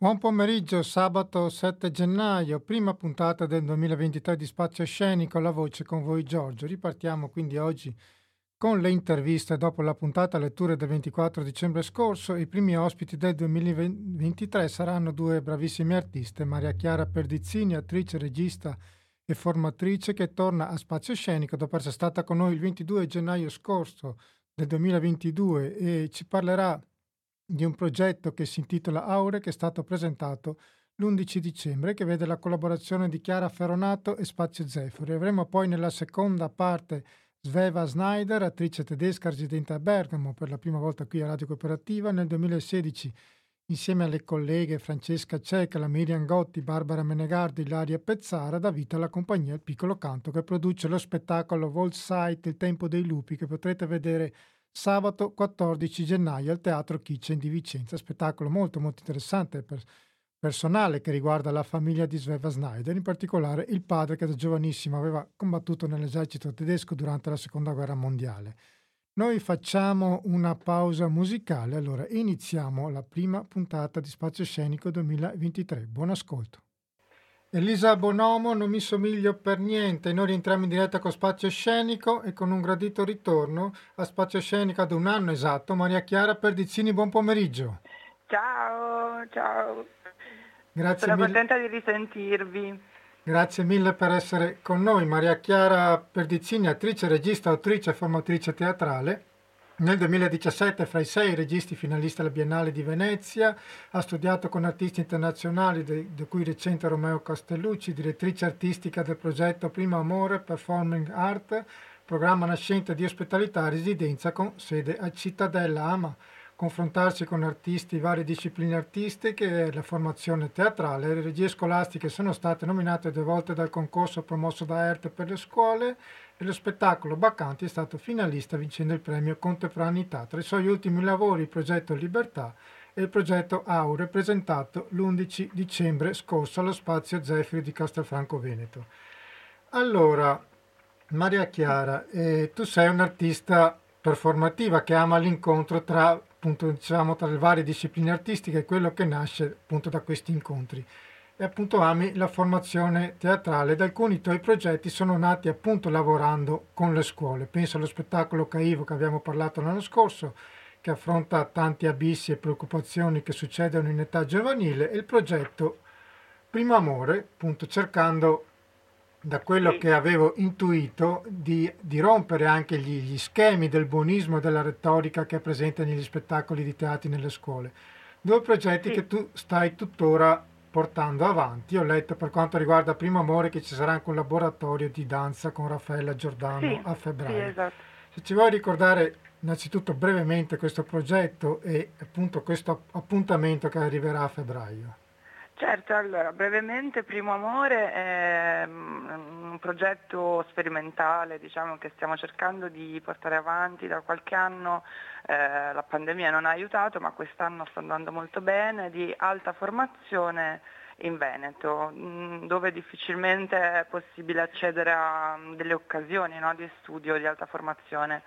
Buon pomeriggio, sabato 7 gennaio, prima puntata del 2023 di Spazio Scenico, la voce con voi Giorgio. Ripartiamo quindi oggi con le interviste dopo la puntata letture del 24 dicembre scorso. I primi ospiti del 2023 saranno due bravissime artiste, Maria Chiara Perdizzini, attrice, regista e formatrice che torna a Spazio Scenico dopo essere stata con noi il 22 gennaio scorso del 2022 e ci parlerà di un progetto che si intitola Aure che è stato presentato l'11 dicembre che vede la collaborazione di Chiara Ferronato e Spazio Zefori. Avremo poi nella seconda parte Sveva Snyder, attrice tedesca residente a Bergamo per la prima volta qui a Radio Cooperativa. Nel 2016 insieme alle colleghe Francesca Ceca, la Miriam Gotti, Barbara Menegardi, Ilaria Pezzara, dà vita alla compagnia Il Piccolo Canto che produce lo spettacolo Volt Sight Il Tempo dei Lupi che potrete vedere sabato 14 gennaio al Teatro Kitchen di Vicenza. Spettacolo molto molto interessante per personale che riguarda la famiglia di Sveva Snyder, in particolare il padre che da giovanissimo aveva combattuto nell'esercito tedesco durante la seconda guerra mondiale. Noi facciamo una pausa musicale, allora iniziamo la prima puntata di Spazio Scenico 2023. Buon ascolto. Elisa Bonomo, non mi somiglio per niente. Noi rientriamo in diretta con Spazio Scenico e con un gradito ritorno a Spazio Scenico ad un anno esatto. Maria Chiara Perdizzini, buon pomeriggio. Ciao, ciao. Grazie Sono mille. contenta di risentirvi. Grazie mille per essere con noi. Maria Chiara Perdizzini, attrice, regista, autrice e formatrice teatrale. Nel 2017, fra i sei registi finalisti alla Biennale di Venezia, ha studiato con artisti internazionali, di cui recente Romeo Castellucci, direttrice artistica del progetto Primo Amore Performing Art, programma nascente di ospitalità e residenza con sede a Cittadella. Ama confrontarsi con artisti di varie discipline artistiche, la formazione teatrale. Le regie scolastiche sono state nominate due volte dal concorso promosso da ERT per le scuole e lo spettacolo Baccanti è stato finalista vincendo il premio Contemporaneità. Tra i suoi ultimi lavori il progetto Libertà e il progetto Aure presentato l'11 dicembre scorso allo spazio Zefiro di Castelfranco Veneto. Allora, Maria Chiara, eh, tu sei un'artista performativa che ama l'incontro tra, appunto, diciamo, tra le varie discipline artistiche e quello che nasce appunto da questi incontri e appunto ami la formazione teatrale ed alcuni tuoi progetti sono nati appunto lavorando con le scuole. Penso allo spettacolo Caivo che abbiamo parlato l'anno scorso, che affronta tanti abissi e preoccupazioni che succedono in età giovanile, e il progetto Primo Amore, appunto cercando da quello che avevo intuito di, di rompere anche gli, gli schemi del buonismo e della retorica che è presente negli spettacoli di teatri nelle scuole. Due progetti che tu stai tuttora portando avanti. Ho letto per quanto riguarda Primo Amore che ci sarà anche un laboratorio di danza con Raffaella Giordano Sì, a sì, febbraio. esatto. Se ci vuoi ricordare innanzitutto brevemente questo progetto e appunto questo appuntamento che arriverà a febbraio. Certo, allora, brevemente Primo Amore è mm, un progetto sperimentale, diciamo, che stiamo cercando di portare avanti da qualche anno. Eh, la pandemia non ha aiutato, ma quest'anno sta andando molto bene, di alta formazione in Veneto, mm, dove difficilmente è possibile accedere a mm, delle occasioni no, di studio di alta formazione.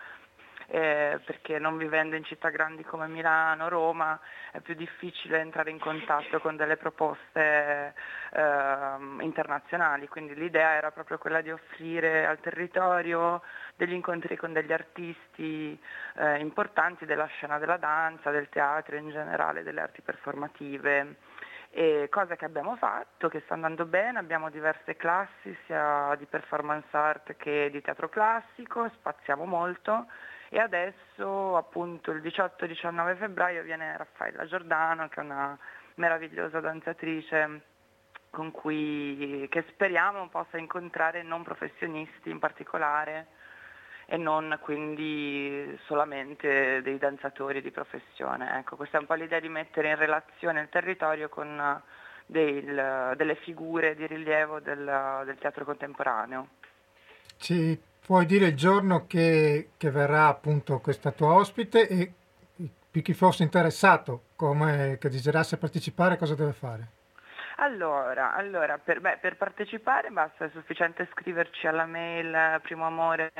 Eh, perché non vivendo in città grandi come Milano, Roma, è più difficile entrare in contatto con delle proposte ehm, internazionali, quindi l'idea era proprio quella di offrire al territorio degli incontri con degli artisti eh, importanti della scena della danza, del teatro in generale, delle arti performative. E cosa che abbiamo fatto, che sta andando bene, abbiamo diverse classi sia di performance art che di teatro classico, spaziamo molto e adesso appunto il 18-19 febbraio viene Raffaella Giordano che è una meravigliosa danzatrice con cui che speriamo possa incontrare non professionisti in particolare e non quindi solamente dei danzatori di professione. Ecco, questa è un po' l'idea di mettere in relazione il territorio con del- delle figure di rilievo del, del teatro contemporaneo. Ci puoi dire il giorno che, che verrà appunto questa tua ospite e per chi fosse interessato, come, che desiderasse partecipare, cosa deve fare? Allora, allora, per, beh, per partecipare basta, è sufficiente scriverci alla mail eh, primoamore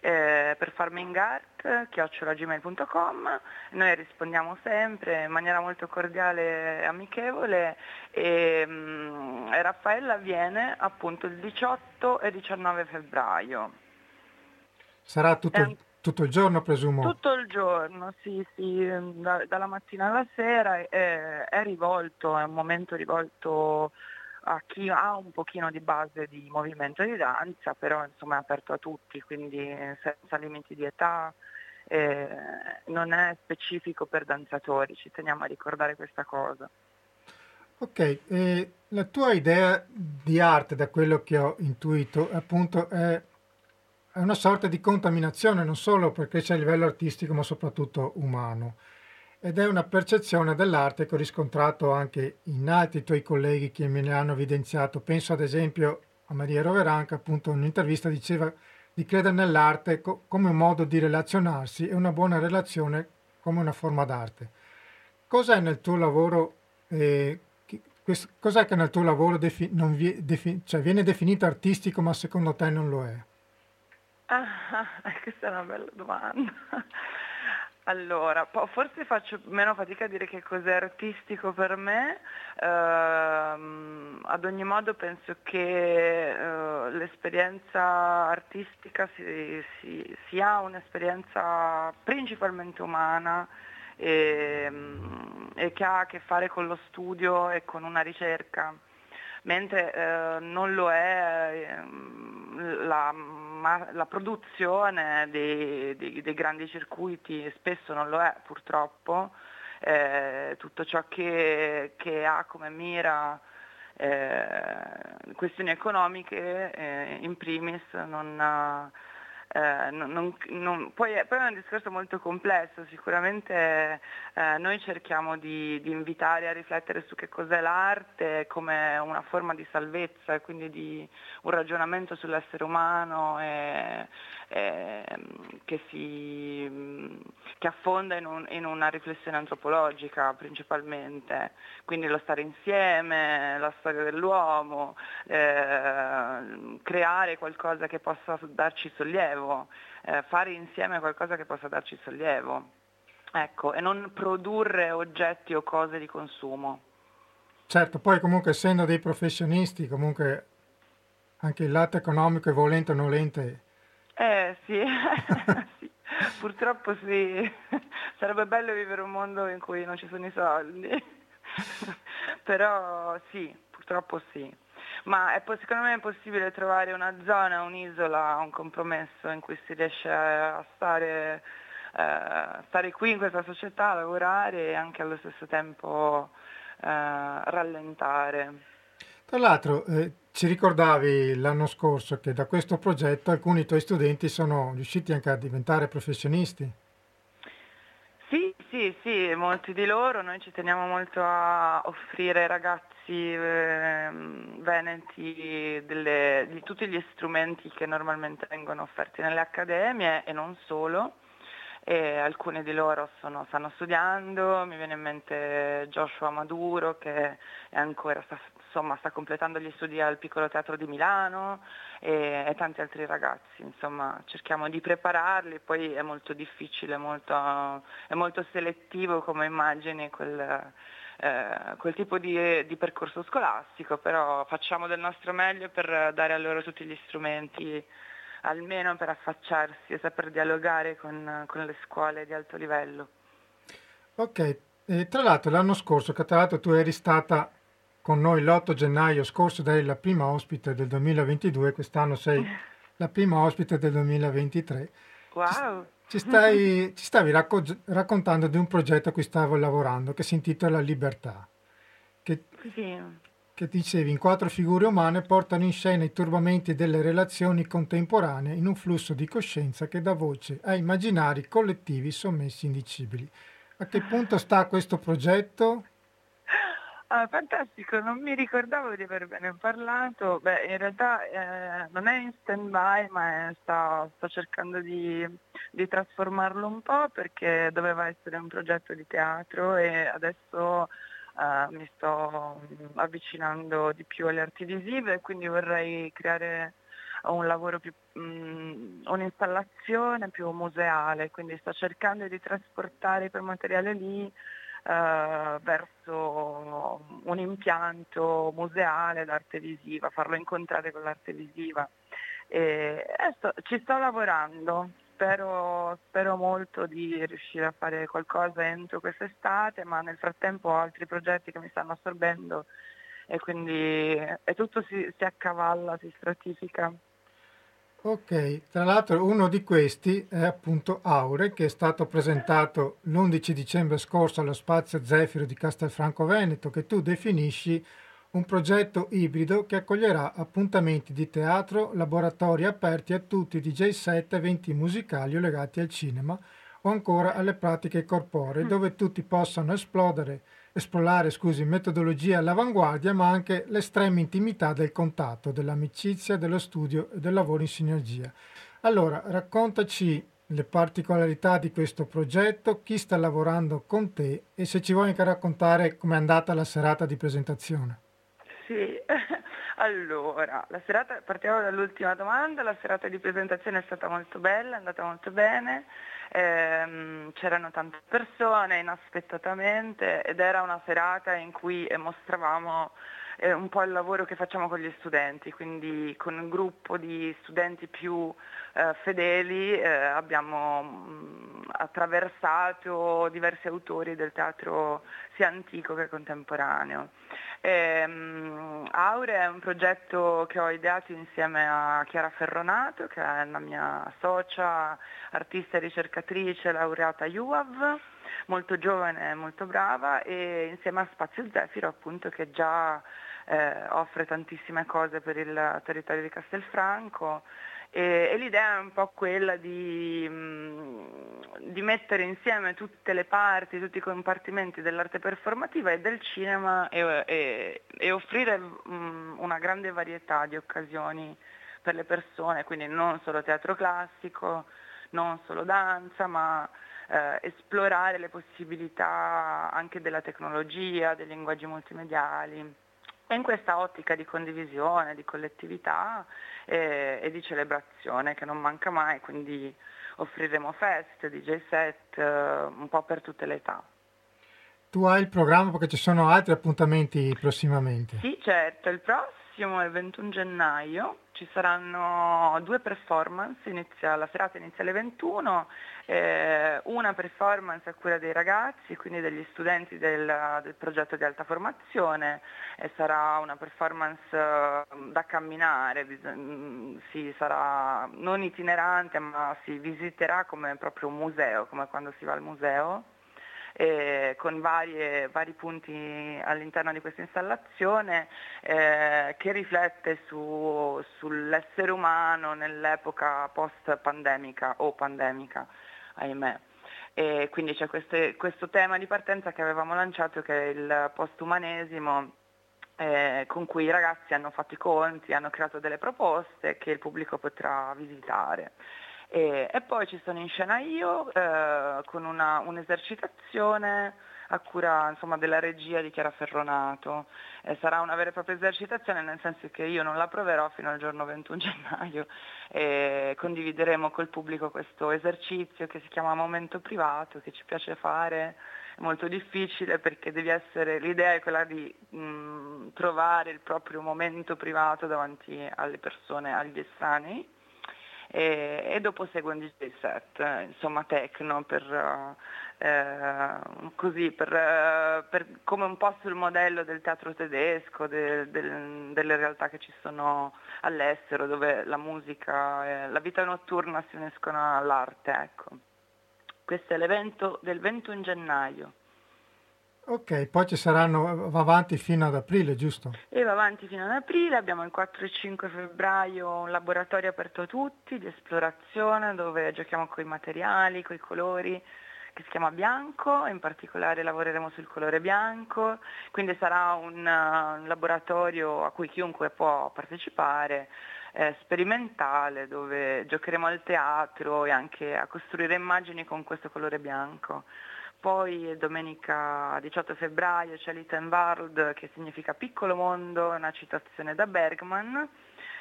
eh, per farmingart, chiocciolagmail.com, noi rispondiamo sempre in maniera molto cordiale e amichevole e mh, mm, Raffaella viene appunto il 18 e 19 febbraio. Sarà tutto, eh, tutto il giorno presumo? Tutto il giorno, sì, sì, da, dalla mattina alla sera è, è rivolto, è un momento rivolto a chi ha un pochino di base di movimento di danza, però insomma è aperto a tutti, quindi senza limiti di età, eh, non è specifico per danzatori, ci teniamo a ricordare questa cosa. Ok, eh, la tua idea di arte, da quello che ho intuito, appunto è, è una sorta di contaminazione, non solo perché c'è a livello artistico, ma soprattutto umano ed è una percezione dell'arte che ho riscontrato anche in altri tuoi colleghi che me ne hanno evidenziato. Penso ad esempio a Maria Roveran che appunto in un'intervista diceva di credere nell'arte co- come un modo di relazionarsi e una buona relazione come una forma d'arte. Cos'è nel tuo lavoro, eh, che, cos'è che nel tuo lavoro defi- vi- defi- cioè viene definito artistico ma secondo te non lo è? Ah, questa è una bella domanda. Allora, forse faccio meno fatica a dire che cos'è artistico per me, ehm, ad ogni modo penso che eh, l'esperienza artistica si, si, si, ha un'esperienza principalmente umana e, e, che ha a che fare con lo studio e con una ricerca, mentre eh, non lo è eh, la ma la produzione dei, dei, dei, grandi circuiti spesso non lo è purtroppo, eh, tutto ciò che, che, ha come mira eh, questioni economiche eh, in primis non, eh, non, non, poi, poi, è un discorso molto complesso, sicuramente eh, noi cerchiamo di, di, invitare a riflettere su che cos'è l'arte come una forma di salvezza e quindi di un ragionamento sull'essere umano e, e, che, si, che, affonda in, un, in, una riflessione antropologica principalmente, quindi lo stare insieme, la storia dell'uomo, eh, creare qualcosa che possa darci sollievo sollievo, eh, fare insieme qualcosa che possa darci sollievo, ecco, e non produrre oggetti o cose di consumo. Certo, poi comunque essendo dei professionisti, comunque anche il lato economico è volente o nolente. Eh sì, purtroppo sì, sarebbe bello vivere un mondo in cui non ci sono i soldi, però sì, purtroppo sì. Ma è, secondo me è possibile trovare una zona, un'isola, un compromesso in cui si riesce a stare, eh, stare qui in questa società, lavorare e anche allo stesso tempo eh, rallentare. Tra l'altro eh, ci ricordavi l'anno scorso che da questo progetto alcuni tuoi studenti sono riusciti anche a diventare professionisti. Sì, sì, sì, molti di loro, noi ci teniamo molto a offrire ai ragazzi eh, veneti delle, di tutti gli strumenti che normalmente vengono offerti nelle accademie e non solo. E alcuni di loro sono, stanno studiando, mi viene in mente Joshua Maduro che ancora sta, insomma, sta completando gli studi al Piccolo Teatro di Milano e, e, tanti altri ragazzi, insomma cerchiamo di prepararli, poi è molto difficile, molto, è molto selettivo come immagini quel, eh, quel tipo di, di, percorso scolastico, però facciamo del nostro meglio per dare a loro tutti gli strumenti, almeno per affacciarsi e saper dialogare con, con le scuole di alto livello. Ok, e tra l'altro l'anno scorso, che tra l'altro tu eri stata con noi l'8 gennaio scorso, eri la prima ospite del 2022, quest'anno sei la prima ospite del 2023. Wow! Ci, stai, ci stavi racco- raccontando di un progetto a cui stavo lavorando che si intitola Libertà, che, sì. Che dicevi in quattro figure umane portano in scena i turbamenti delle relazioni contemporanee in un flusso di coscienza che dà voce a immaginari collettivi sommessi indicibili. A che punto sta questo progetto? Ah, fantastico, non mi ricordavo di avervene parlato. Beh, in realtà eh, non è in stand-by, ma è, sto, sto, cercando di, di, trasformarlo un po' perché doveva essere un progetto di teatro e adesso eh, mi sto avvicinando di più alle arti visive, quindi vorrei creare un lavoro più, mm, un'installazione più museale, quindi sto cercando di trasportare quel materiale lì Uh, verso un impianto museale d'arte visiva, farlo incontrare con l'arte visiva. E, e sto, ci sto lavorando, spero, spero, molto di riuscire a fare qualcosa entro quest'estate, ma nel frattempo ho altri progetti che mi stanno assorbendo e quindi e tutto si, si accavalla, si stratifica. Ok, tra l'altro uno di questi è appunto Aure che è stato presentato l'11 dicembre scorso allo spazio Zefiro di Castelfranco Veneto che tu definisci un progetto ibrido che accoglierà appuntamenti di teatro, laboratori aperti a tutti i DJ set, eventi musicali o legati al cinema o ancora alle pratiche corporee, mm. dove tutti possano esplodere, esplorare scusi, metodologie all'avanguardia, ma anche l'estrema intimità del contatto, dell'amicizia, dello studio e del lavoro in sinergia. Allora, raccontaci le particolarità di questo progetto, chi sta lavorando con te e se ci vuoi anche raccontare com'è andata la serata di presentazione. Sì, allora, serata, partiamo dall'ultima domanda, la serata di presentazione è stata molto bella, è andata molto bene, ehm, c'erano tante persone inaspettatamente ed era una serata in cui mostravamo eh, un po' il lavoro che facciamo con gli studenti, quindi con un gruppo di studenti più eh, fedeli eh, abbiamo mh, mm, attraversato diversi autori del teatro sia antico che contemporaneo. E, um, Aure è un progetto che ho ideato insieme a Chiara Ferronato, che è la mia socia, artista e ricercatrice laureata UAV, molto giovane e molto brava, e insieme a Spazio Zefiro appunto che già eh, offre tantissime cose per il territorio di Castelfranco. E, e, l'idea è un po' quella di, mh, di, mettere insieme tutte le parti, tutti i compartimenti dell'arte performativa e del cinema e, e, e offrire mh, una grande varietà di occasioni per le persone, quindi non solo teatro classico, non solo danza, ma eh, esplorare le possibilità anche della tecnologia, dei linguaggi multimediali. E in questa ottica di condivisione, di collettività e, e, di celebrazione che non manca mai, quindi offriremo fest, DJ set, eh, un po' per tutte le età. Tu hai il programma perché ci sono altri appuntamenti prossimamente? Sì, certo, il prossimo è il 21 gennaio ci saranno due performance, inizia, la serata inizia alle 21, eh, una performance a cura dei ragazzi, quindi degli studenti del, del progetto di alta formazione, e sarà una performance eh, da camminare, mm, si sarà non itinerante ma si visiterà come proprio un museo, come quando si va al museo eh, con varie, vari punti all'interno di questa installazione eh, che riflette su, sull'essere umano nell'epoca post-pandemica o pandemica, ahimè. E quindi c'è queste, questo tema di partenza che avevamo lanciato che è il postumanesimo eh, con cui i ragazzi hanno fatto i conti, hanno creato delle proposte che il pubblico potrà visitare. E, e poi ci sono in scena io eh, con una, un'esercitazione a cura insomma, della regia di Chiara Ferronato. Eh, sarà una vera e propria esercitazione nel senso che io non la proverò fino al giorno 21 gennaio e condivideremo col pubblico questo esercizio che si chiama momento privato, che ci piace fare. È molto difficile perché devi essere, l'idea è quella di mh, trovare il proprio momento privato davanti alle persone, agli estranei e, e dopo un DJ set, insomma techno per, eh, così, per, per, come un po' sul modello del teatro tedesco, de, de, delle realtà che ci sono all'estero dove la musica e la vita notturna si uniscono all'arte. Ecco. Questo è l'evento del 21 gennaio. Ok, poi ci saranno, va avanti fino ad aprile, giusto? E va avanti fino ad aprile, abbiamo il 4 e 5 febbraio un laboratorio aperto a tutti di esplorazione dove giochiamo con i materiali, con i colori, che si chiama Bianco, in particolare lavoreremo sul colore bianco, quindi sarà un, un laboratorio a cui chiunque può partecipare, eh, sperimentale, dove giocheremo al teatro e anche a costruire immagini con questo colore bianco. Poi domenica 18 febbraio c'è Littenwald che significa piccolo mondo, una citazione da Bergman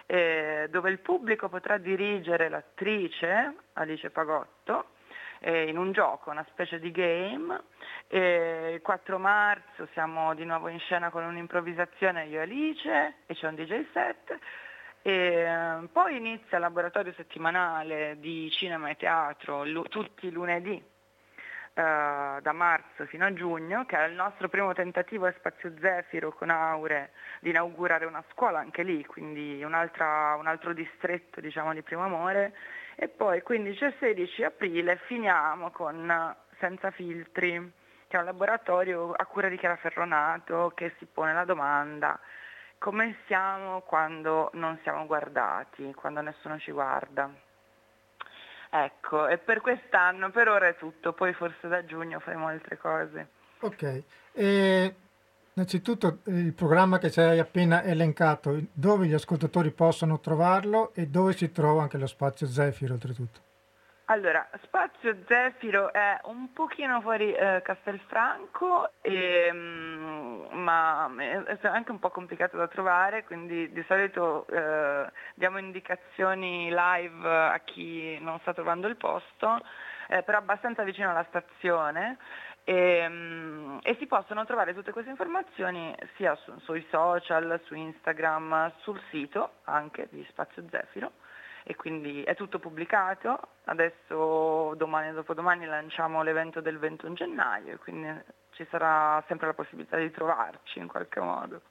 eh, dove il pubblico potrà dirigere l'attrice Alice Pagotto eh, in un gioco, una specie di game. Eh, il 4 marzo siamo di nuovo in scena con un'improvvisazione io e Alice e c'è un DJ set. E, eh, poi inizia il laboratorio settimanale di cinema e teatro lu- tutti i lunedì Uh, da marzo fino a giugno, che è il nostro primo tentativo a Spazio Zefiro con Aure di inaugurare una scuola anche lì, quindi un altro distretto diciamo, di primo amore. E poi 15 e 16 aprile finiamo con Senza Filtri, che è un laboratorio a cura di Chiara Ferronato che si pone la domanda come siamo quando non siamo guardati, quando nessuno ci guarda. Ecco, e per quest'anno per ora è tutto, poi forse da giugno faremo altre cose. Ok, e innanzitutto il programma che ci hai appena elencato, dove gli ascoltatori possono trovarlo e dove si trova anche lo spazio Zefiro oltretutto? Allora, Spazio Zefiro è un pochino fuori eh, Castelfranco, e, mm, ma è anche un po' complicato da trovare, quindi di solito eh, diamo indicazioni live a chi non sta trovando il posto, eh, però abbastanza vicino alla stazione. E, mm, e, si possono trovare tutte queste informazioni sia su, sui social, su Instagram, sul sito anche di Spazio Zefiro e quindi è tutto pubblicato. Adesso domani e dopodomani lanciamo l'evento del 21 gennaio e quindi ci sarà sempre la possibilità di trovarci in qualche modo.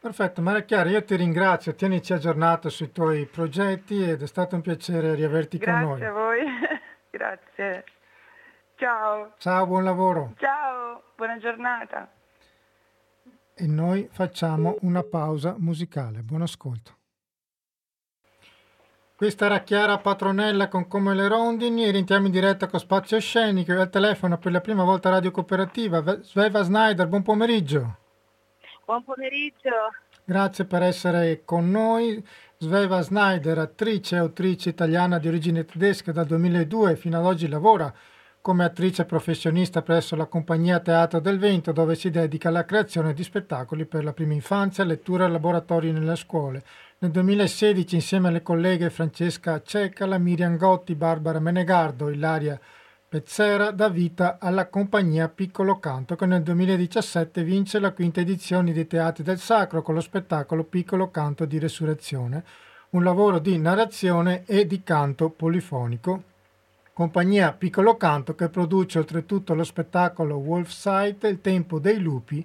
Perfetto, Maria Chiara, io ti ringrazio, tienici aggiornato sui tuoi progetti ed è stato un piacere riaverti Grazie con noi. Grazie a voi, grazie. Ciao. Ciao, buon lavoro. Ciao, buona giornata. E noi facciamo una pausa musicale. Buon ascolto. Questa era Chiara Patronella con Come le rondini e rientriamo in diretta con Spazio Scenico e al telefono per la prima volta Radio Cooperativa. Sveva Snyder, buon pomeriggio. Buon pomeriggio. Grazie per essere con noi. Sveva Snyder, attrice e autrice italiana di origine tedesca dal 2002 fino ad oggi lavora come attrice professionista presso la compagnia Teatro del Vento dove si dedica alla creazione di spettacoli per la prima infanzia, lettura e laboratori nelle scuole. Nel 2016 insieme alle colleghe Francesca Cecala, Miriam Gotti, Barbara Menegardo, Ilaria Pezzera dà vita alla compagnia Piccolo Canto che nel 2017 vince la quinta edizione dei Teatri del Sacro con lo spettacolo Piccolo Canto di Resurrezione, un lavoro di narrazione e di canto polifonico. Compagnia Piccolo Canto che produce oltretutto lo spettacolo Wolf Sight, Il tempo dei lupi,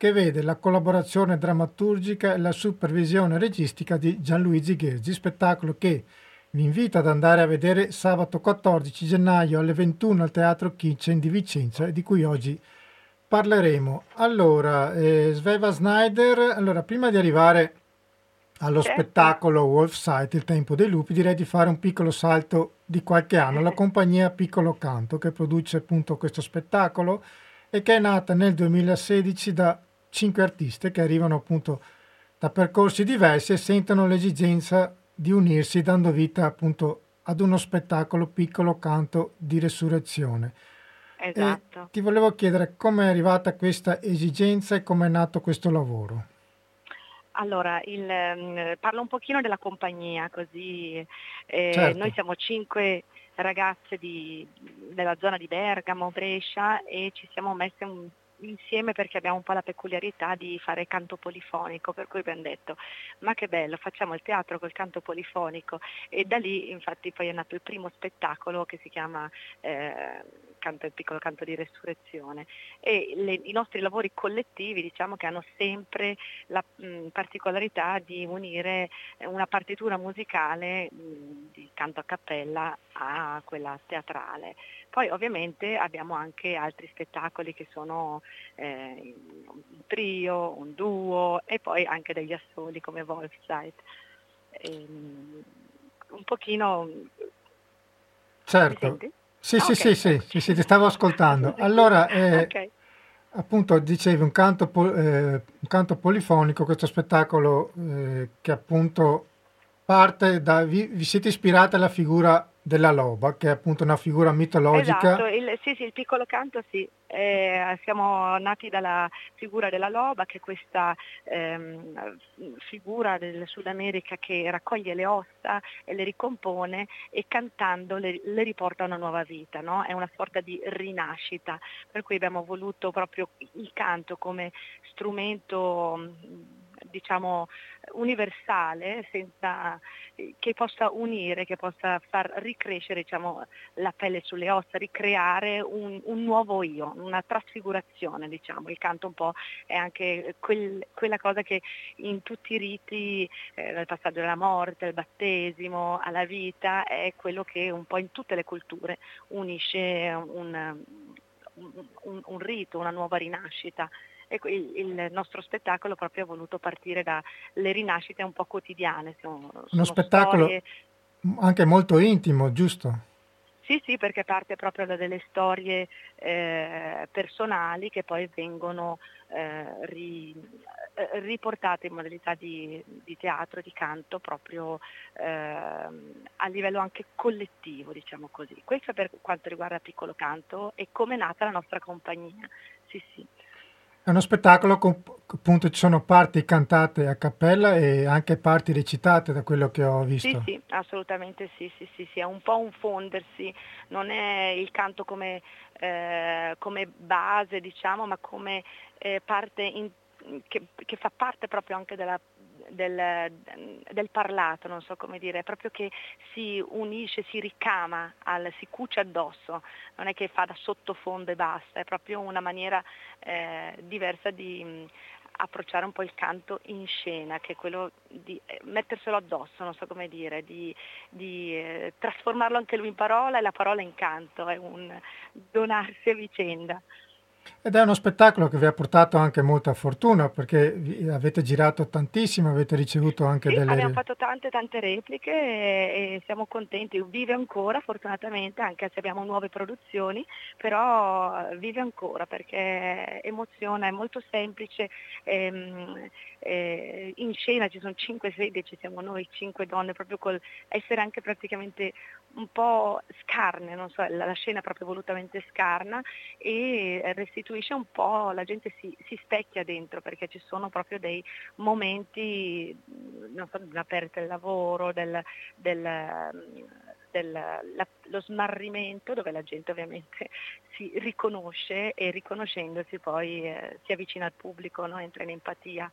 che vede la collaborazione drammaturgica e la supervisione registica di Gianluigi Ghezzi, spettacolo che vi invito ad andare a vedere sabato 14 gennaio alle 21 al Teatro Kitchen di Vicenza e di cui oggi parleremo. Allora, eh, Sveva Snyder, allora prima di arrivare allo certo. spettacolo Wolf Sight, Il tempo dei lupi, direi di fare un piccolo salto di qualche anno. La compagnia Piccolo Canto che produce appunto questo spettacolo e che è nata nel 2016 da cinque artiste che arrivano appunto da percorsi diversi e sentono l'esigenza di unirsi dando vita appunto ad uno spettacolo piccolo canto di resurrezione. Esatto. E ti volevo chiedere come è arrivata questa esigenza e come è nato questo lavoro. Allora, il, um, parlo un pochino della compagnia, così eh, certo. noi siamo cinque ragazze di, della zona di Bergamo, Brescia e ci siamo messe un insieme perché abbiamo un po' la peculiarità di fare canto polifonico, per cui abbiamo detto ma che bello, facciamo il teatro col canto polifonico. E da lì infatti poi è nato il primo spettacolo che si chiama eh, canto, il piccolo canto di resurrezione e le, i nostri lavori collettivi diciamo che hanno sempre la mh, particolarità di unire una partitura musicale mh, di canto a cappella a quella teatrale. Poi ovviamente abbiamo anche altri spettacoli che sono eh, un trio, un duo e poi anche degli assoli come Wolfsight. Ehm, un pochino... Certo. Sì, ah, sì, okay. sì, sì, sì, ti stavo ascoltando. Allora, eh, okay. appunto, dicevi un canto, eh, un canto, polifonico, questo spettacolo eh, che appunto parte da... Vi, vi siete ispirati alla figura della loba, che è appunto una figura mitologica. Esatto, il, sì, sì, il piccolo canto sì. Eh, siamo nati dalla figura della loba, che è questa ehm, figura del Sud America che raccoglie le ossa e le ricompone e cantando le, le riporta a una nuova vita, no? è una sorta di rinascita, per cui abbiamo voluto proprio il canto come strumento diciamo, universale senza, che possa unire, che possa far ricrescere diciamo, la pelle sulle ossa, ricreare un, un nuovo io, una trasfigurazione. Diciamo. Il canto un po' è anche quel, quella cosa che in tutti i riti, eh, dal passaggio alla morte, al battesimo, alla vita, è quello che un po' in tutte le culture unisce un, un, un rito, una nuova rinascita e il nostro spettacolo proprio ha voluto partire dalle rinascite un po' quotidiane. Sono, Uno sono spettacolo storie... anche molto intimo, giusto? Sì, sì, perché parte proprio da delle storie eh, personali che poi vengono eh, ri, eh, riportate in modalità di, di, teatro, di canto, proprio eh, a livello anche collettivo, diciamo così. Questo per quanto riguarda Piccolo Canto e come è nata la nostra compagnia. Sì, sì. È uno spettacolo con appunto ci sono parti cantate a cappella e anche parti recitate da quello che ho visto. Sì, sì, assolutamente sì, sì, sì, sì. è un po' un fondersi, non è il canto come, eh, come base, diciamo, ma come eh, parte in, che, che, fa parte proprio anche della del, del, parlato, non so come dire, proprio che si unisce, si ricama, al, si cuce addosso, non è che fa da sottofondo e basta, è proprio una maniera eh, diversa di mh, approcciare un po' il canto in scena, che è quello di eh, metterselo addosso, non so come dire, di, di eh, trasformarlo anche lui in parola e la parola in canto, è un donarsi a vicenda. Ed è uno spettacolo che vi ha portato anche molta fortuna perché avete girato tantissimo, avete ricevuto anche sì, delle... abbiamo fatto tante tante repliche e, e, siamo contenti, vive ancora fortunatamente anche se abbiamo nuove produzioni, però vive ancora perché emoziona, è molto semplice, ehm, eh, in scena ci sono cinque sedie, ci siamo noi cinque donne, proprio col essere anche praticamente un po' scarne, non so, la, la scena è proprio volutamente scarna e restituisce un po', la gente si, si, specchia dentro perché ci sono proprio dei momenti, non so, della perdita del lavoro, del, del, del la, lo smarrimento dove la gente ovviamente si riconosce e riconoscendosi poi eh, si avvicina al pubblico, no? entra in empatia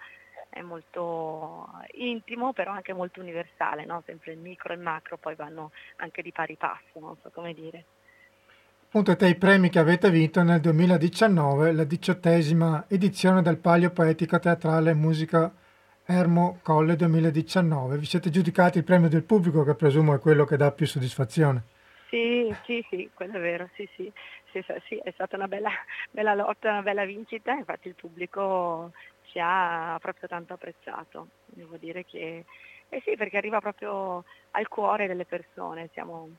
è molto intimo però anche molto universale, no? sempre il micro e il macro poi vanno anche di pari passo, non so come dire. Appunto tra i premi che avete vinto nel 2019, la diciottesima edizione del Palio Poetico Teatrale Musica Ermo Colle 2019. Vi siete giudicati il premio del pubblico che presumo è quello che dà più soddisfazione. Sì, sì, sì, quello è vero, sì, sì, sì, sì è stata una bella, bella lotta, una bella vincita, infatti il pubblico ci ha proprio tanto apprezzato. Devo dire che eh sì, perché arriva proprio al cuore delle persone, siamo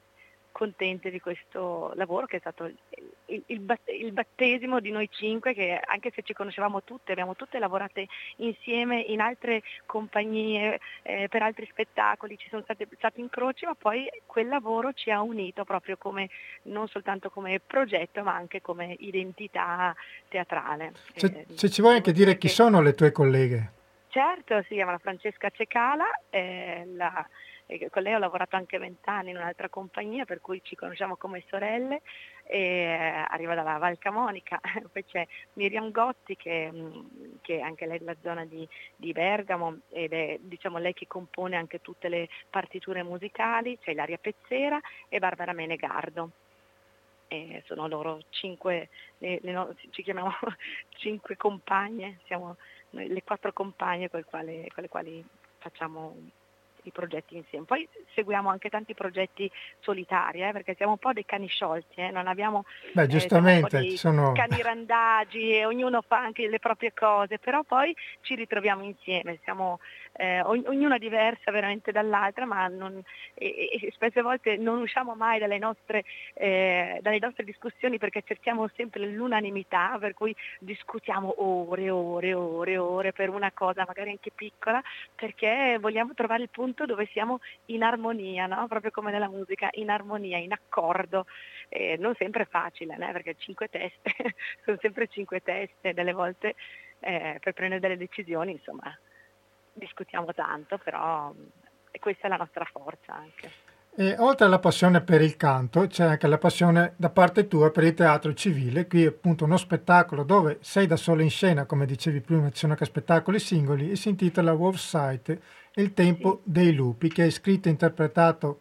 contente di questo lavoro che è stato il, il, il, battesimo di noi cinque che anche se ci conoscevamo tutte, abbiamo tutte lavorate insieme in altre compagnie, eh, per altri spettacoli, ci sono stati, stati incroci, ma poi quel lavoro ci ha unito proprio come, non soltanto come progetto ma anche come identità teatrale. Se, eh, se ci vuoi anche dire chi sono le tue colleghe? Certo, si chiama Francesca Cecala, eh, la con lei ho lavorato anche vent'anni in un'altra compagnia per cui ci conosciamo come sorelle e eh, arriva dalla Val Camonica, poi c'è Miriam Gotti che, mm, che anche lei della zona di, di, Bergamo ed è diciamo, lei che compone anche tutte le partiture musicali, c'è Ilaria Pezzera e Barbara Menegardo. E sono loro cinque, le, le, ci chiamiamo cinque compagne, siamo le quattro compagne con le quali, con le quali facciamo i progetti insieme. Poi seguiamo anche tanti progetti solitari, eh, perché siamo un po' dei cani sciolti, eh, non abbiamo Beh, eh, giustamente, eh, sono... cani randagi e ognuno fa anche le proprie cose, però poi ci ritroviamo insieme, siamo eh, ognuna diversa veramente dall'altra, ma non, e, e spesse volte non usciamo mai dalle nostre, eh, dalle nostre discussioni perché cerchiamo sempre l'unanimità, per cui discutiamo ore, ore, ore, ore per una cosa magari anche piccola, perché vogliamo trovare il punto dove siamo in armonia, no? proprio come nella musica, in armonia, in accordo. Eh, non sempre è facile, né? perché cinque teste sono sempre cinque teste, delle volte eh, per prendere delle decisioni, insomma, discutiamo tanto, però questa è la nostra forza anche. E oltre alla passione per il canto, c'è anche la passione da parte tua per il teatro civile. Qui è appunto uno spettacolo dove sei da solo in scena, come dicevi prima, ci sono anche spettacoli singoli, e si intitola Wolf Sight, Il tempo sì. dei lupi, che è scritto e interpretato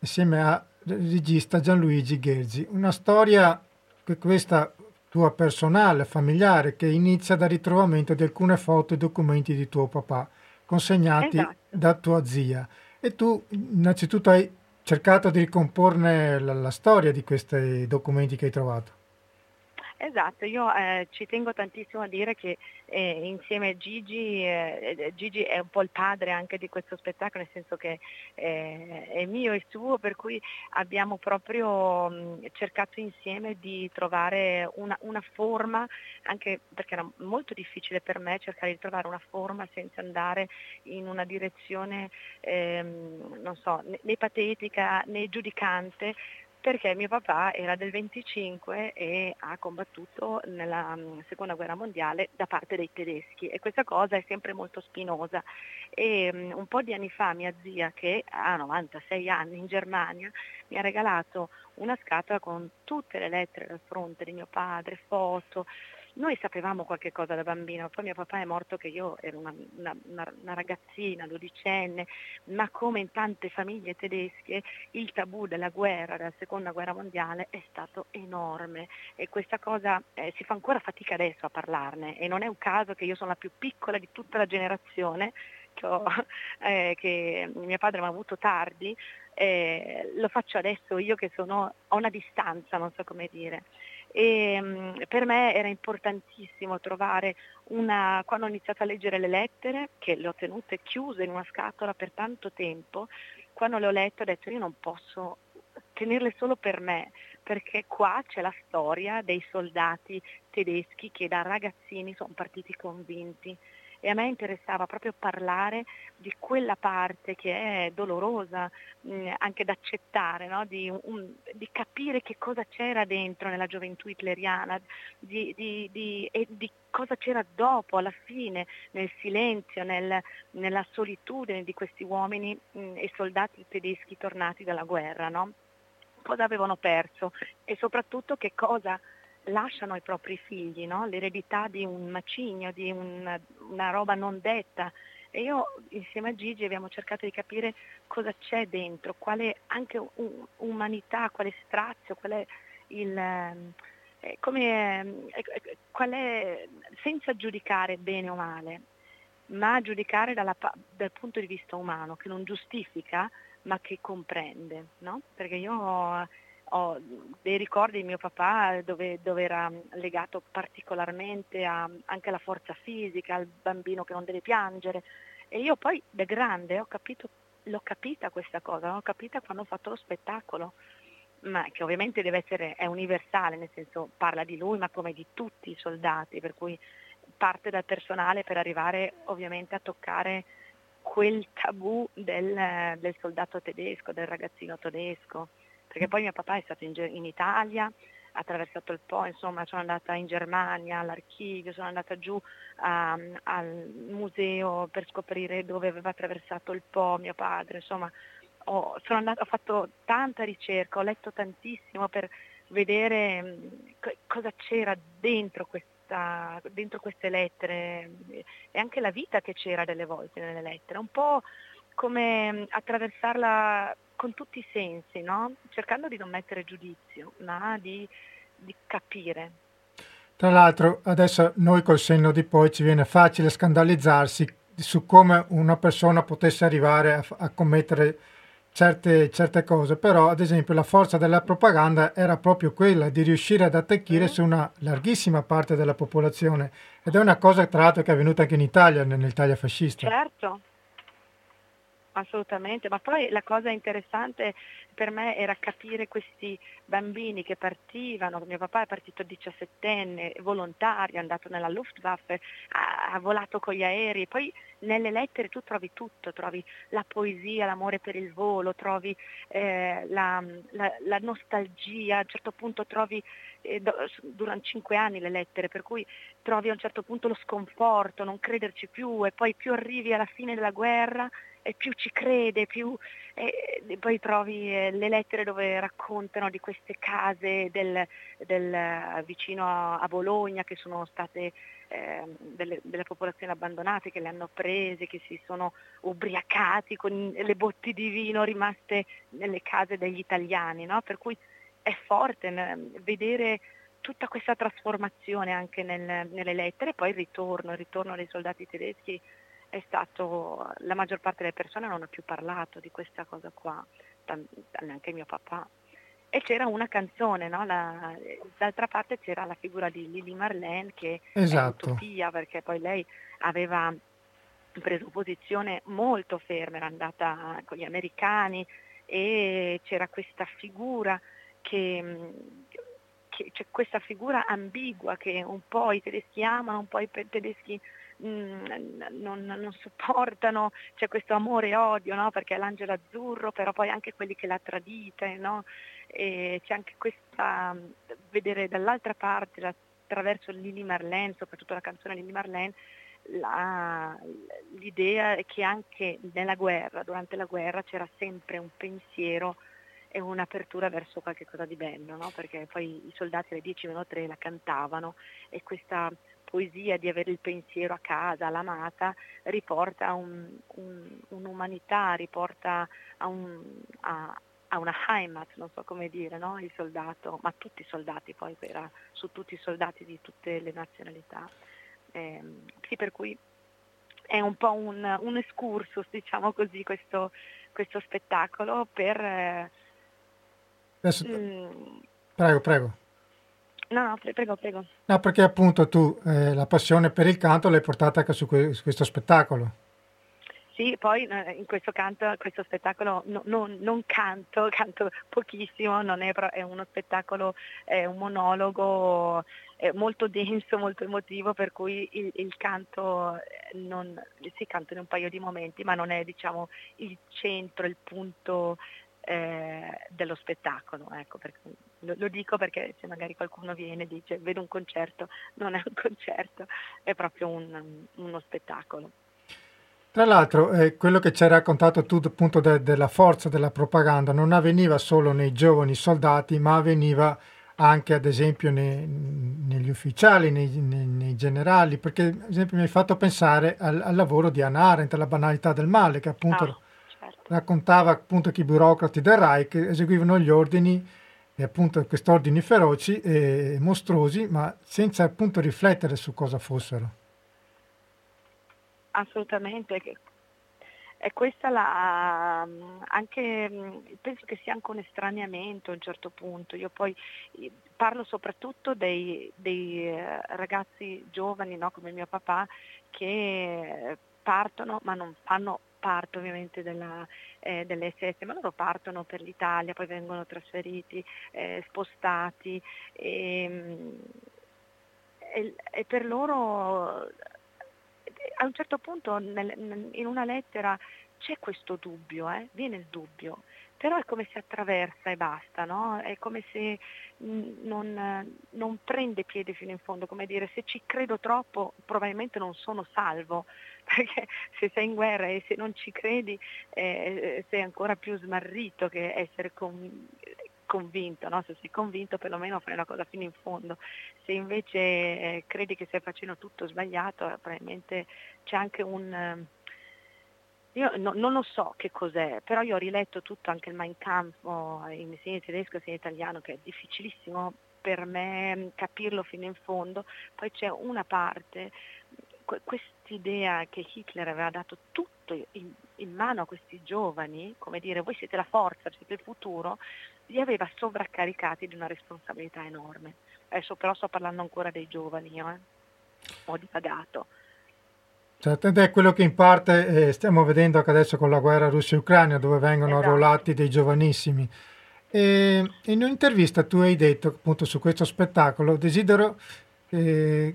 insieme al regista Gianluigi Gerzi. Una storia che questa tua personale, familiare, che inizia dal ritrovamento di alcune foto e documenti di tuo papà, consegnati esatto. da tua zia. E tu innanzitutto hai cercato di ricomporne la, la storia di questi documenti che hai trovato. Esatto, io eh, ci tengo tantissimo a dire che eh, insieme a Gigi, eh, eh, Gigi è un po' il padre anche di questo spettacolo, nel senso che eh, è mio e suo, per cui abbiamo proprio mh, cercato insieme di trovare una, una, forma, anche perché era molto difficile per me cercare di trovare una forma senza andare in una direzione, ehm, non so, né patetica né giudicante, perché mio papà era del 25 e ha combattuto nella mm, seconda guerra mondiale da parte dei tedeschi. E questa cosa è sempre molto spinosa. E um, un po' di anni fa mia zia che ha 96 anni in Germania mi ha regalato una scatola con tutte le lettere dal fronte di mio padre, foto, noi sapevamo qualche cosa da bambino, poi mio papà è morto che io ero una, una, una ragazzina, dodicenne, ma come in tante famiglie tedesche il tabù della guerra, della seconda guerra mondiale è stato enorme. E questa cosa eh, si fa ancora fatica adesso a parlarne. E non è un caso che io sono la più piccola di tutta la generazione eh, che mio padre mi ha avuto tardi, eh, lo faccio adesso io che sono a una distanza, non so come dire e um, per me era importantissimo trovare una, quando ho iniziato a leggere le lettere, che le ho tenute chiuse in una scatola per tanto tempo, quando le ho lette ho detto io non posso tenerle solo per me, perché qua c'è la storia dei soldati tedeschi che da ragazzini sono partiti convinti e a me interessava proprio parlare di quella parte che è dolorosa mh, mm, anche da accettare, no? di, un, di, capire che cosa c'era dentro nella gioventù hitleriana di, di, e di cosa c'era dopo, alla fine, nel silenzio, nel, nella solitudine di questi uomini mh, mm, e soldati tedeschi tornati dalla guerra. No? Cosa avevano perso e soprattutto che cosa lasciano ai propri figli, no? l'eredità di un macigno, di un, una roba non detta. E io insieme a Gigi abbiamo cercato di capire cosa c'è dentro, quale anche um, umanità, quale strazio, qual è il... Eh, come, eh, qual è, senza giudicare bene o male, ma giudicare dalla, dal punto di vista umano, che non giustifica ma che comprende, no? Perché io ho dei ricordi di mio papà dove, dove era legato particolarmente a, anche alla forza fisica, al bambino che non deve piangere. E io poi da grande ho capito, l'ho capita questa cosa, l'ho capita quando ho fatto lo spettacolo, ma che ovviamente deve essere, è universale, nel senso parla di lui ma come di tutti i soldati, per cui parte dal personale per arrivare ovviamente a toccare quel tabù del, del soldato tedesco, del ragazzino tedesco perché poi mio papà è stato in, in Italia, ha attraversato il Po, insomma sono andata in Germania all'archivio, sono andata giù um, al museo per scoprire dove aveva attraversato il Po mio padre, insomma ho, andata, ho fatto tanta ricerca, ho letto tantissimo per vedere cosa c'era dentro questa, dentro queste lettere e anche la vita che c'era delle volte nelle lettere, un po' come attraversarla con tutti i sensi, no? cercando di non mettere giudizio, ma di, di capire. Tra l'altro adesso noi col senno di poi ci viene facile scandalizzarsi su come una persona potesse arrivare a, a commettere certe, certe, cose, però ad esempio la forza della propaganda era proprio quella di riuscire ad attecchire mm. su una larghissima parte della popolazione ed è una cosa tra l'altro che è avvenuta anche in Italia, nell'Italia fascista. Certo, Assolutamente, ma poi la cosa interessante per me era capire questi bambini che partivano, mio papà è partito 17enne, volontario, è andato nella Luftwaffe, ha, ha volato con gli aerei, poi nelle lettere tu trovi tutto, trovi la poesia, l'amore per il volo, trovi eh, la, la, la, nostalgia, a un certo punto trovi, eh, durano cinque anni le lettere, per cui trovi a un certo punto lo sconforto, non crederci più e poi più arrivi alla fine della guerra e più ci crede, più e poi trovi eh, le lettere dove raccontano di queste case del, del, vicino a Bologna che sono state eh, delle, delle, popolazioni abbandonate che le hanno prese, che si sono ubriacati con le botti di vino rimaste nelle case degli italiani, no? per cui è forte vedere tutta questa trasformazione anche nel, nelle lettere, poi il ritorno, il ritorno dei soldati tedeschi è stato, la maggior parte delle persone non ha più parlato di questa cosa qua, neanche mio papà. E c'era una canzone, no? la, d'altra parte c'era la figura di Lily Marlene che esatto. è utopia perché poi lei aveva preso posizione molto ferma, era andata con gli americani e c'era questa figura che, che c'è questa figura ambigua che un po' i tedeschi amano, un po' i tedeschi Mm, non, non, sopportano, c'è questo amore e odio, no? perché è l'angelo azzurro, però poi anche quelli che l'ha tradita, no? e c'è anche questa, vedere dall'altra parte, attraverso Lily Marlene, soprattutto la canzone Lily Marlene, la, l'idea è che anche nella guerra, durante la guerra, c'era sempre un pensiero e un'apertura verso qualcosa di bello, no? perché poi i soldati alle 10 meno 3 la cantavano e questa poesia di avere il pensiero a casa, l'amata, riporta un, un, un'umanità, riporta a, un, a, a, una Heimat, non so come dire, no? il soldato, ma tutti i soldati poi, era su tutti i soldati di tutte le nazionalità. Eh, sì, per cui è un po' un, un excursus, diciamo così, questo, questo spettacolo per... Eh, Adesso, mh, mm, prego, prego. No, no, prego, prego. No, perché appunto tu eh, la passione per il canto l'hai portata anche su, que- su questo spettacolo. Sì, poi eh, in questo canto, questo spettacolo no, non, non, canto, canto pochissimo, non è, è uno spettacolo, è un monologo è molto denso, molto emotivo, per cui il, il canto eh, non, si canta in un paio di momenti, ma non è diciamo, il centro, il punto eh, dello spettacolo. Ecco, lo, lo, dico perché se magari qualcuno viene e dice vedo un concerto, non è un concerto, è proprio un, uno spettacolo. Tra l'altro, eh, quello che ci hai raccontato tu appunto de, della forza della propaganda non avveniva solo nei giovani soldati, ma avveniva anche ad esempio nei, negli ufficiali, nei, nei, nei, generali, perché ad esempio mi hai fatto pensare al, al, lavoro di Anna Arendt, alla banalità del male, che appunto oh raccontava appunto che i burocrati del Reich eseguivano gli ordini e appunto questi ordini feroci e mostruosi, ma senza appunto riflettere su cosa fossero. Assolutamente. E questa la, anche, penso che sia anche un estraniamento a un certo punto. Io poi parlo soprattutto dei, dei eh, ragazzi giovani, no, come mio papà, che partono ma non fanno parte ovviamente della, eh, dell'SS, ma loro partono per l'Italia, poi vengono trasferiti, eh, spostati e, e, e, per loro a un certo punto nel, in una lettera c'è questo dubbio, eh? viene il dubbio, però è come se attraversa e basta, no? è come se non, non, prende piede fino in fondo, come dire se ci credo troppo probabilmente non sono salvo, perché se sei in guerra e se non ci credi eh, sei ancora più smarrito che essere con, convinto, no? se sei convinto perlomeno fai una cosa fino in fondo, se invece eh, credi che stai facendo tutto sbagliato probabilmente c'è anche un... Eh, io no, non lo so che cos'è, però io ho riletto tutto anche il Mein Kampf in sia in tedesco sia in italiano che è difficilissimo per me capirlo fino in fondo, poi c'è una parte quest'idea che Hitler aveva dato tutto in, in, mano a questi giovani, come dire voi siete la forza, siete il futuro, li aveva sovraccaricati di una responsabilità enorme. Adesso però sto parlando ancora dei giovani, io, eh? ho divagato. Certo, ed è quello che in parte eh, stiamo vedendo anche adesso con la guerra Russia-Ucraina, dove vengono esatto. arruolati dei giovanissimi. E in un'intervista tu hai detto appunto su questo spettacolo, desidero, eh,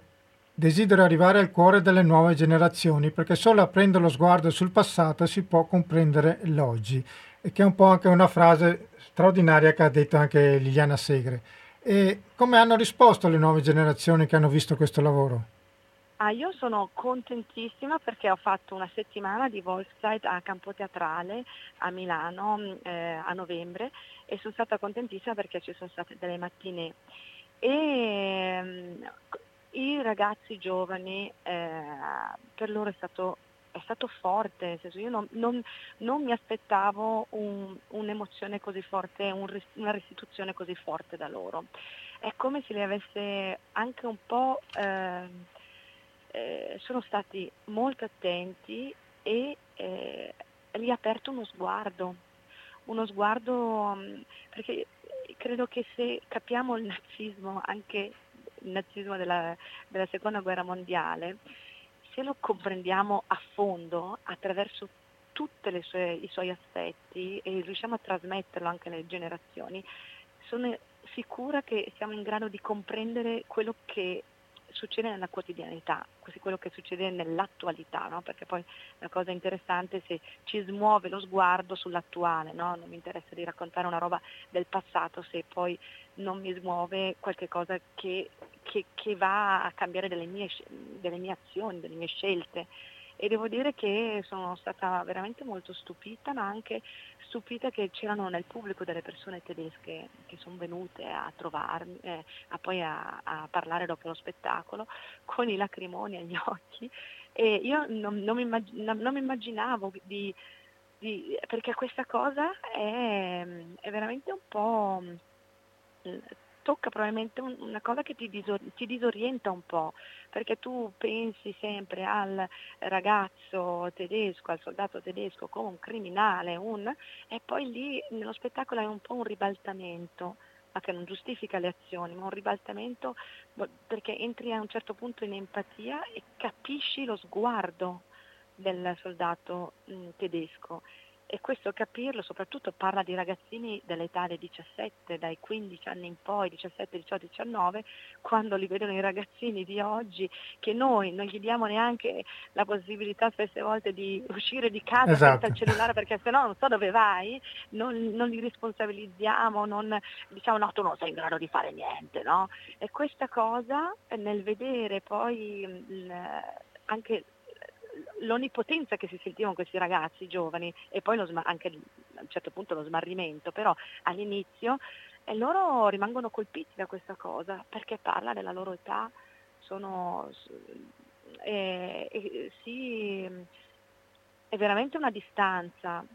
desidero arrivare al cuore delle nuove generazioni, perché solo aprendo lo sguardo sul passato si può comprendere l'oggi, e che è un po' anche una frase straordinaria che ha detto anche Liliana Segre. E come hanno risposto le nuove generazioni che hanno visto questo lavoro? Ah, io sono contentissima perché ho fatto una settimana di Volkside a Campo Teatrale a Milano mm, eh, a novembre e sono stata contentissima perché ci sono state delle mattine e um, i ragazzi giovani eh, per loro è stato, è stato forte, io non, non, non mi aspettavo un, un'emozione così forte, un, una restituzione così forte da loro. È come se li avesse anche un po'... Eh, eh, sono stati molto attenti e eh, gli ha aperto uno sguardo, uno sguardo mm, perché credo che se capiamo il nazismo, anche nazismo della, della seconda guerra mondiale, se lo comprendiamo a fondo attraverso tutti i suoi aspetti e riusciamo a trasmetterlo anche alle generazioni, sono sicura che siamo in grado di comprendere quello che succede nella quotidianità, quello che succede nell'attualità, no? perché poi la cosa interessante è se ci smuove lo sguardo sull'attuale, no? non mi interessa di raccontare una roba del passato se poi non mi smuove qualche cosa che, che, che va a cambiare delle mie, delle mie azioni, delle mie scelte e devo dire che sono stata veramente molto stupita, ma anche stupita che c'erano nel pubblico delle persone tedesche che sono venute a trovarmi, eh, a poi a, a, parlare dopo lo spettacolo, con i lacrimoni agli occhi. E io non, non, mi, immag- non, non mi, immaginavo di, di, perché questa cosa è, è veramente un po' tocca probabilmente una cosa che ti, disor- ti, disorienta un po', perché tu pensi sempre al ragazzo tedesco, al soldato tedesco come un criminale, un, e poi lì nello spettacolo hai un po' un ribaltamento, ma che non giustifica le azioni, ma un ribaltamento perché entri a un certo punto in empatia e capisci lo sguardo del soldato mh, tedesco e questo capirlo soprattutto parla di ragazzini dell'età dei 17, dai 15 anni in poi, 17, 18, 19, quando li vedono i ragazzini di oggi che noi non gli diamo neanche la possibilità spesse volte di uscire di casa esatto. senza il cellulare perché se no non so dove vai, non, non li responsabilizziamo, non diciamo no tu non sei in grado di fare niente, no? E questa cosa nel vedere poi il, anche l'onnipotenza che si sentivano questi ragazzi giovani e poi lo, anche a un certo punto lo smarrimento, però all'inizio e loro rimangono colpiti da questa cosa perché parla della loro età, sono, e, e, sì, è veramente una distanza,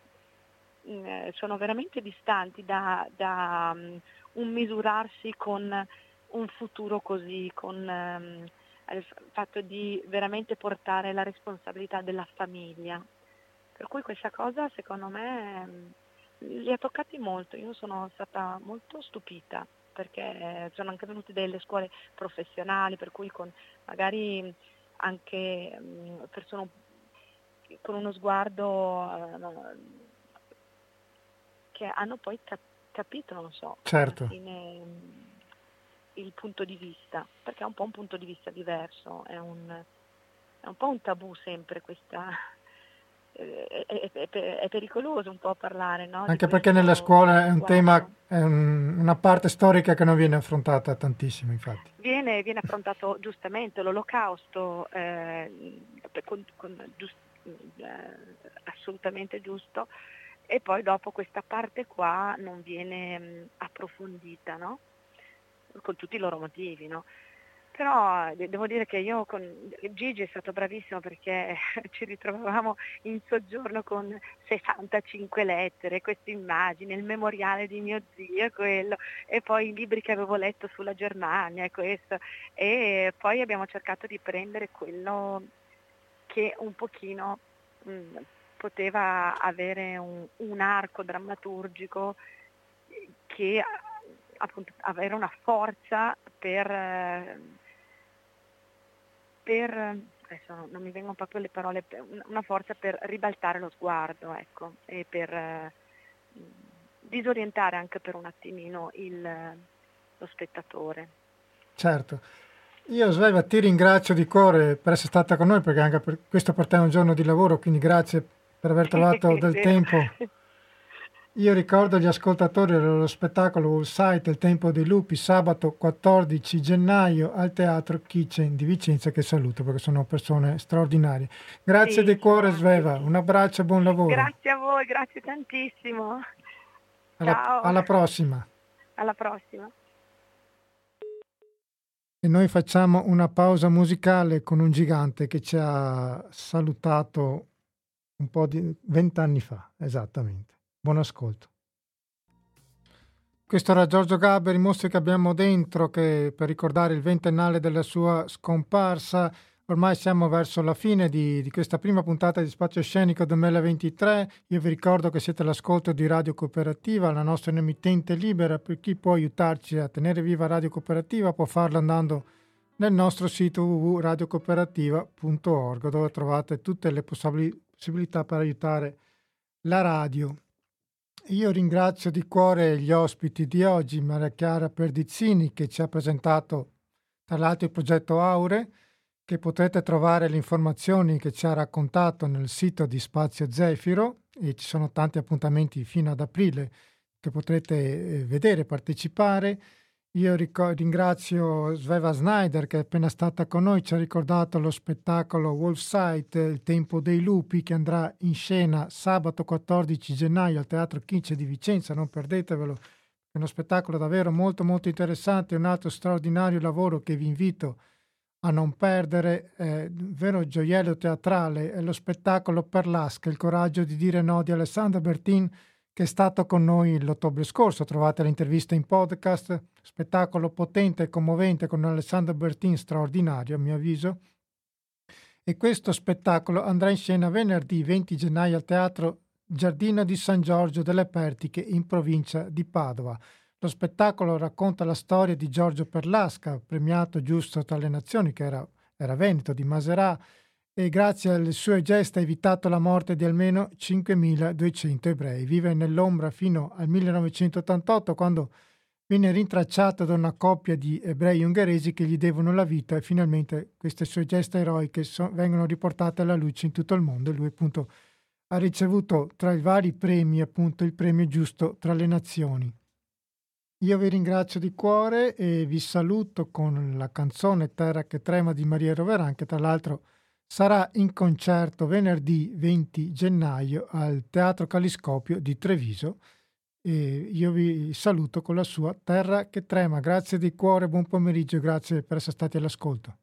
mm, sono veramente distanti da, da um, un misurarsi con un futuro così, con um, il fatto di veramente portare la responsabilità della famiglia. Per cui questa cosa secondo me mm, li ha toccati molto, io sono stata molto stupita perché sono anche venute delle scuole professionali, per cui con magari anche mm, persone con uno sguardo eh, che hanno poi capito, non so, certo. alla fine il punto di vista, perché è un po' un punto di vista diverso, è un, è un po' un tabù sempre questa... È, è, è, pericoloso un po' parlare, no? Anche perché nella scuola è un tema, è un, una parte storica che non viene affrontata tantissimo, infatti. Viene, viene affrontato giustamente l'olocausto, eh, con, con, giust, eh, assolutamente giusto, e poi dopo questa parte qua non viene mh, approfondita, no? Con tutti i loro motivi, no? Però devo dire che io con Gigi è stato bravissimo perché ci ritrovavamo in soggiorno con 65 lettere, queste immagini, il memoriale di mio zio, quello, e poi i libri che avevo letto sulla Germania e questo. E poi abbiamo cercato di prendere quello che un pochino mh, poteva avere un, un arco drammaturgico che appunto avere una forza per, per adesso non mi vengono proprio le parole, una forza per ribaltare lo sguardo, ecco, e per eh, disorientare anche per un attimino il, lo spettatore. Certo. Io Sveva ti ringrazio di cuore per essere stata con noi perché anche per, questo per te è un giorno di lavoro, quindi grazie per aver trovato del tempo. Io ricordo agli ascoltatori dello spettacolo All Sight Il Tempo dei Lupi sabato 14 gennaio al Teatro Kitchen di Vicenza che saluto perché sono persone straordinarie. Grazie sì, di cuore Sveva, un abbraccio e buon lavoro. Grazie a voi, grazie tantissimo. Alla, Ciao. alla prossima. Alla prossima. E noi facciamo una pausa musicale con un gigante che ci ha salutato un po' di vent'anni fa, esattamente. Buon ascolto. Questo era Giorgio Gaber, i mostri che abbiamo dentro, che per ricordare il ventennale della sua scomparsa, ormai siamo verso la fine di, di, questa prima puntata di Spazio Scenico 2023. Io vi ricordo che siete all'ascolto di Radio Cooperativa, la nostra emittente libera. Per chi può aiutarci a tenere viva Radio Cooperativa può farlo andando nel nostro sito www.radiocooperativa.org dove trovate tutte le possibilità per aiutare la radio. Io ringrazio di cuore gli ospiti di oggi, Maria Chiara Perdizzini che ci ha presentato tra l'altro il progetto Aure, che potete trovare le informazioni che ci ha raccontato nel sito di Spazio Zefiro e ci sono tanti appuntamenti fino ad aprile che potrete eh, vedere, partecipare. Io ringrazio Sveva Snyder che è appena stata con noi, ci ha ricordato lo spettacolo Wolf Sight, Il tempo dei lupi, che andrà in scena sabato 14 gennaio al Teatro Chince di Vicenza, non perdetevelo, è uno spettacolo davvero molto molto interessante, un altro straordinario lavoro che vi invito a non perdere, eh, vero gioiello teatrale, è lo spettacolo per l'Asca, il coraggio di dire no di Alessandro Bertin, che è stato con noi l'ottobre scorso. Trovate l'intervista in podcast, spettacolo potente e commovente con Alessandro Bertin, straordinario a mio avviso. E questo spettacolo andrà in scena venerdì 20 gennaio al Teatro Giardino di San Giorgio delle Pertiche in provincia di Padova. Lo spettacolo racconta la storia di Giorgio Perlasca, premiato giusto tra le nazioni, che era, era veneto di Maserà, e grazie alle sue gesta ha evitato la morte di almeno 5.200 ebrei. Vive nell'ombra fino al 1988 quando viene rintracciato da una coppia di ebrei ungheresi che gli devono la vita e finalmente queste sue gesta eroiche so, vengono riportate alla luce in tutto il mondo lui appunto ha ricevuto tra i vari premi appunto il premio giusto tra le nazioni. Io vi ringrazio di cuore e vi saluto con la canzone Terra che trema di Maria Roveran che tra l'altro sarà in concerto venerdì 20 gennaio al Teatro Caliscopio di Treviso. E io vi saluto con la sua Terra che trema. Grazie di cuore, buon pomeriggio, grazie per essere stati all'ascolto.